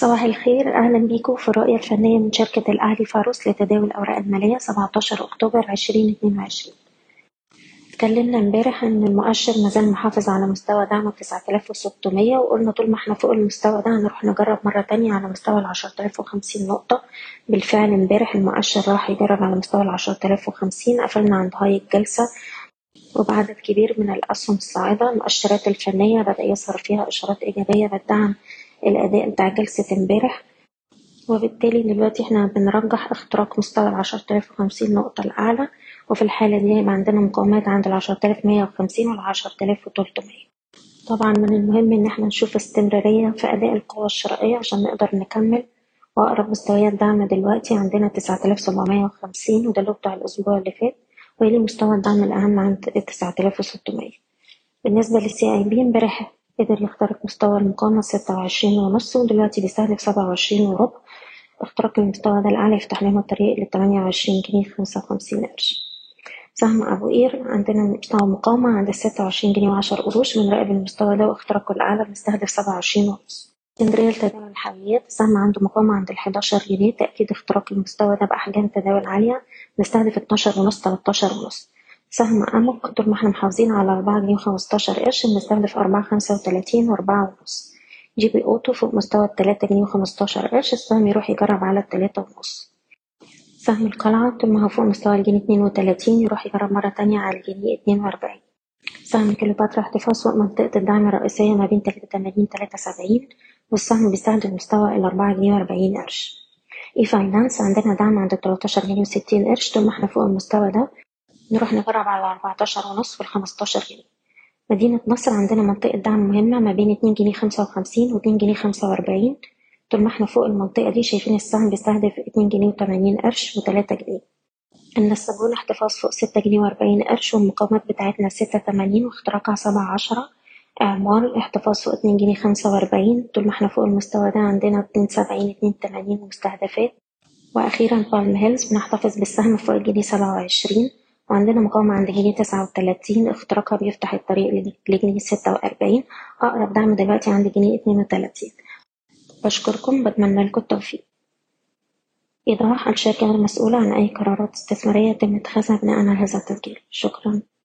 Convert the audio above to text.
صباح الخير أهلا بيكم في الرؤية الفنية من شركة الأهلي فاروس لتداول الأوراق المالية 17 أكتوبر 2022 اتكلمنا امبارح إن المؤشر مازال محافظ على مستوى دعمه 9600 وقلنا طول ما إحنا فوق المستوى ده هنروح نجرب مرة تانية على مستوى ال 10050 نقطة. بالفعل امبارح المؤشر راح يجرب على مستوى ال 10050 قفلنا عند هاي الجلسة وبعدد كبير من الأسهم الصاعدة المؤشرات الفنية بدأ يظهر فيها إشارات إيجابية بتدعم الأداء بتاع جلسة امبارح. وبالتالي دلوقتي إحنا بنرجح اختراق مستوى العشرة آلاف وخمسين نقطة الأعلى وفي الحالة دي هيبقى عندنا مقاومات عند العشرة آلاف مية وخمسين والعشرة آلاف وتلتمية. طبعا من المهم إن إحنا نشوف استمرارية في أداء القوى الشرائية عشان نقدر نكمل. وأقرب مستويات دعم دلوقتي عندنا تسعة آلاف سبعمية وخمسين وده اللي بتاع الأسبوع اللي فات ويلي مستوى الدعم الأهم عند تسعة آلاف وستمية. بالنسبة للسي أي بي امبارح قدر يخترق مستوى المقاومة ستة وعشرين ونص ودلوقتي بيستهدف سبعة وعشرين وربع. اختراق المستوى ده الأعلى يفتح لنا الطريق لتمانية وعشرين جنيه خمسة وخمسين قرش. سهم أبو قير عندنا مستوى مقاومة عند الستة وعشرين جنيه وعشر قروش بنراقب المستوى ده واختراقه الأعلى بنستهدف سبعة وعشرين ونص. اسكندرية لتداول الحاويات السهم عنده مقاومة عند الحداشر جنيه تأكيد اختراق المستوى ده بأحجام تداول عالية نستهدف اتناشر ونص تلاتاشر ونص. سهم أموك طول ما إحنا محافظين على أربعة جنيه وخمستاشر قرش بنستهدف أربعة خمسة وتلاتين وأربعة ونص. GB Auto فوق مستوى التلاتة جنيه وخمستاشر قرش السهم يروح يجرب على التلاتة ونص. سهم القلعة طول ما هو فوق مستوى الجنيه اتنين وتلاتين يروح يجرب مرة تانية على الجنيه اتنين وأربعين. سهم كليوباترا احتفاظ فوق منطقة الدعم الرئيسية ما بين تلاتة تمانين تلاتة سبعين والسهم بيستهدف مستوى الأربعة جنيه وأربعين قرش. e-finance عندنا دعم عند التلاتاشر جنيه وستين قرش طول ما إحنا فوق المستوى ده. نروح نجرب على أربعتاشر ونص والخمستاشر جنيه. مدينة نصر عندنا منطقة دعم مهمة ما بين اتنين جنيه خمسة وخمسين واتنين جنيه خمسة وأربعين. طول ما إحنا فوق المنطقة دي شايفين السهم بيستهدف اتنين جنيه وتمانين قرش وتلاتة جنيه. النساجون احتفاظ فوق ستة جنيه وأربعين قرش والمقاومات بتاعتنا ستة تمانين واختراقها سبعة عشرة. إعمار احتفاظ فوق اتنين جنيه خمسة وأربعين. طول ما إحنا فوق المستوى ده عندنا اتنين سبعين اتنين تمانين مستهدفات. وأخيرا بالم هيلز بنحتفظ بالسهم فوق الجنيه سبعة وعشرين. وعندنا مقاومة عند جنيه تسعة وتلاتين اختراقها بيفتح الطريق لجنيه ستة وأربعين أقرب دعم دلوقتي عند جنيه اتنين وتلاتين. بشكركم بتمنى لكم التوفيق. إيضاح الشركة غير مسؤولة عن أي قرارات استثمارية يتم اتخاذها بناء على هذا التسجيل شكرا.